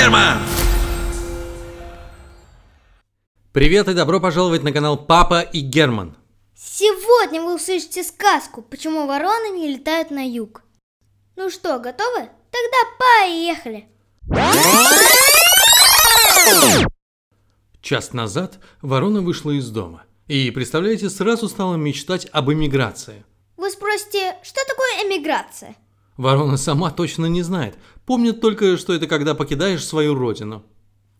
Герман! Привет и добро пожаловать на канал Папа и Герман. Сегодня вы услышите сказку, почему вороны не летают на юг. Ну что, готовы? Тогда поехали! Час назад ворона вышла из дома. И, представляете, сразу стала мечтать об эмиграции. Вы спросите, что такое эмиграция? Ворона сама точно не знает. Помнит только, что это когда покидаешь свою родину.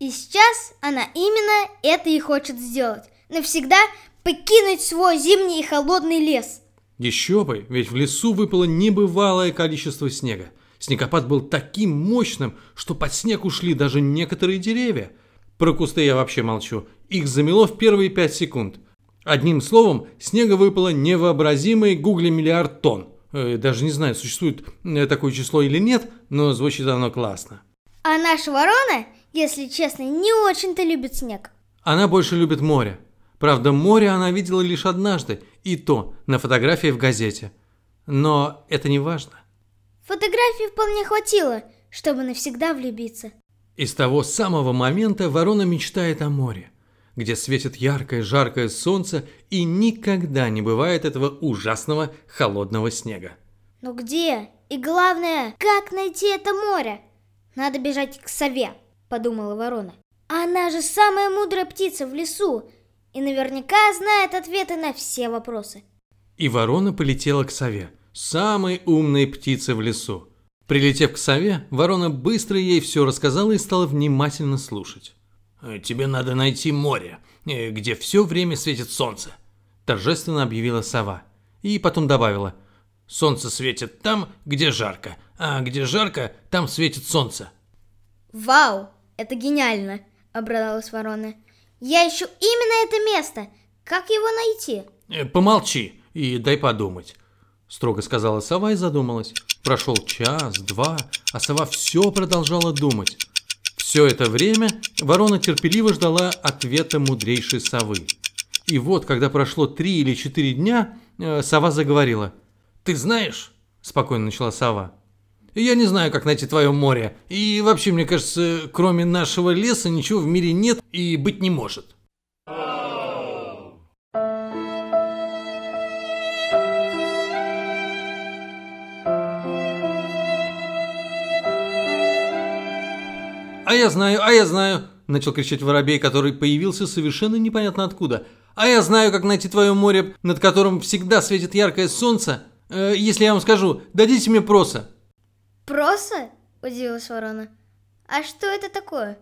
И сейчас она именно это и хочет сделать. Навсегда покинуть свой зимний и холодный лес. Еще бы, ведь в лесу выпало небывалое количество снега. Снегопад был таким мощным, что под снег ушли даже некоторые деревья. Про кусты я вообще молчу. Их замело в первые пять секунд. Одним словом, снега выпало невообразимый гугли миллиард тонн. Э, Даже не знаю, существует э, такое число или нет, но звучит оно классно. А наша ворона, если честно, не очень-то любит снег. Она больше любит море. Правда, море она видела лишь однажды, и то на фотографии в газете. Но это не важно. Фотографий вполне хватило, чтобы навсегда влюбиться. И с того самого момента ворона мечтает о море, где светит яркое жаркое солнце и никогда не бывает этого ужасного холодного снега. Но где? И главное, как найти это море? Надо бежать к сове, подумала ворона. Она же самая мудрая птица в лесу и наверняка знает ответы на все вопросы. И ворона полетела к сове, самой умной птице в лесу. Прилетев к сове, ворона быстро ей все рассказала и стала внимательно слушать. «Э, «Тебе надо найти море, э, где все время светит солнце», – торжественно объявила сова. И потом добавила, «Солнце светит там, где жарко, а где жарко, там светит солнце». Вау, это гениально, обрадовалась ворона. Я ищу именно это место. Как его найти? «Э, «Помолчи и дай подумать», – строго сказала сова и задумалась. Прошел час, два, а сова все продолжала думать. Все это время ворона терпеливо ждала ответа мудрейшей совы. И вот, когда прошло три или четыре дня, э, сова заговорила. «Ты знаешь?» – спокойно начала сова. «Я не знаю, как найти твое море. И вообще, мне кажется, кроме нашего леса ничего в мире нет и быть не может». «А я знаю, а я знаю!» – начал кричать воробей, который появился совершенно непонятно откуда. «А я знаю, как найти твое море, над которым всегда светит яркое солнце. Э, если я вам скажу, дадите мне проса». Проса? Удивилась ворона. А что это такое?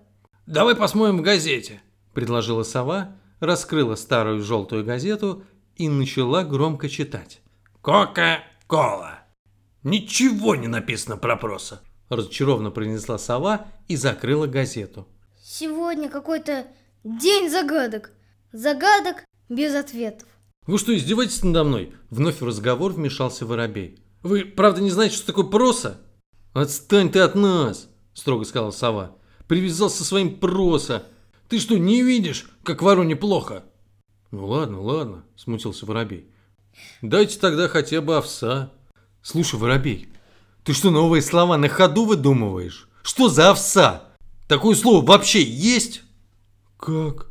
«Давай посмотрим в газете», – предложила сова, раскрыла старую желтую газету и начала громко читать. «Кока-кола». «Ничего не написано про проса», – разочарованно произнесла сова и закрыла газету. Сегодня какой-то день загадок. Загадок без ответов. «Вы что, издеваетесь надо мной?» Вновь в разговор вмешался воробей. «Вы правда не знаете, что такое проса?» «Отстань ты от нас!» – строго сказала сова. «Привязался со своим проса! Ты что, не видишь, как вороне плохо?» «Ну ладно, ладно», – смутился воробей. «Дайте тогда хотя бы овса». «Слушай, воробей, ты что, новые слова на ходу выдумываешь? Что за овса? Такое слово вообще есть?» «Как?»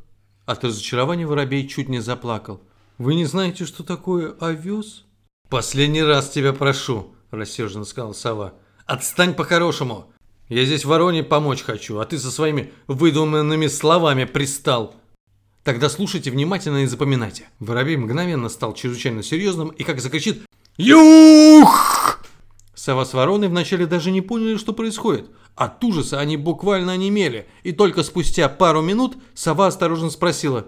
От разочарования воробей чуть не заплакал. «Вы не знаете, что такое овес?» «Последний раз тебя прошу», – рассерженно сказала сова. «Отстань по-хорошему. Я здесь вороне помочь хочу, а ты со своими выдуманными словами пристал». Тогда слушайте внимательно и запоминайте. Воробей мгновенно стал чрезвычайно серьезным и как закричит «Юх!» Сова с вороной вначале даже не поняли, что происходит. От ужаса они буквально онемели, и только спустя пару минут сова осторожно спросила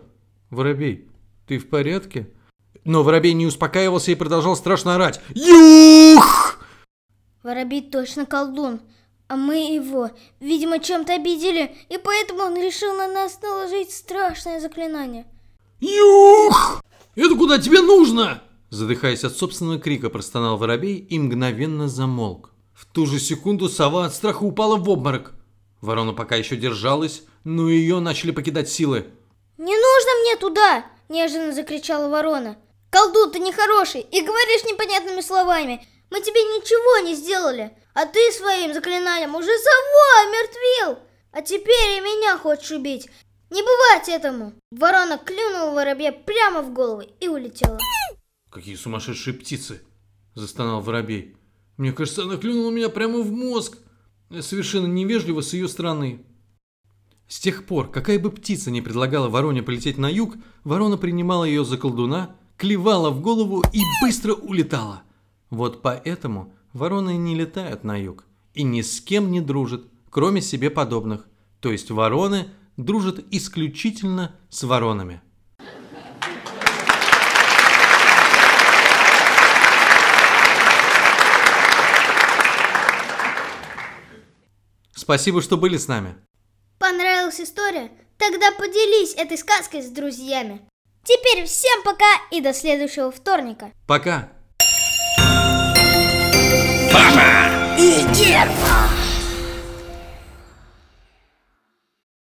«Воробей, ты в порядке?» Но воробей не успокаивался и продолжал страшно орать «Юх!» Воробей точно колдун. А мы его, видимо, чем-то обидели, и поэтому он решил на нас наложить страшное заклинание. «Юх! Это куда тебе нужно?» Задыхаясь от собственного крика, простонал воробей и мгновенно замолк. В ту же секунду сова от страха упала в обморок. Ворона пока еще держалась, но ее начали покидать силы. «Не нужно мне туда!» – неожиданно закричала ворона. «Колдун, ты нехороший и говоришь непонятными словами. Мы тебе ничего не сделали, а ты своим заклинанием уже сову омертвил!» А теперь и меня хочешь убить. Не бывать этому. Ворона клюнула воробья прямо в голову и улетела. Какие сумасшедшие птицы! Застонал воробей. Мне кажется, она клюнула меня прямо в мозг. Совершенно невежливо с ее стороны. С тех пор, какая бы птица не предлагала вороне полететь на юг, ворона принимала ее за колдуна, клевала в голову и быстро улетала. Вот поэтому вороны не летают на юг и ни с кем не дружат, кроме себе подобных. То есть вороны дружат исключительно с воронами. Спасибо, что были с нами. Понравилась история? Тогда поделись этой сказкой с друзьями. Теперь всем пока и до следующего вторника. Пока. Папа и Герман.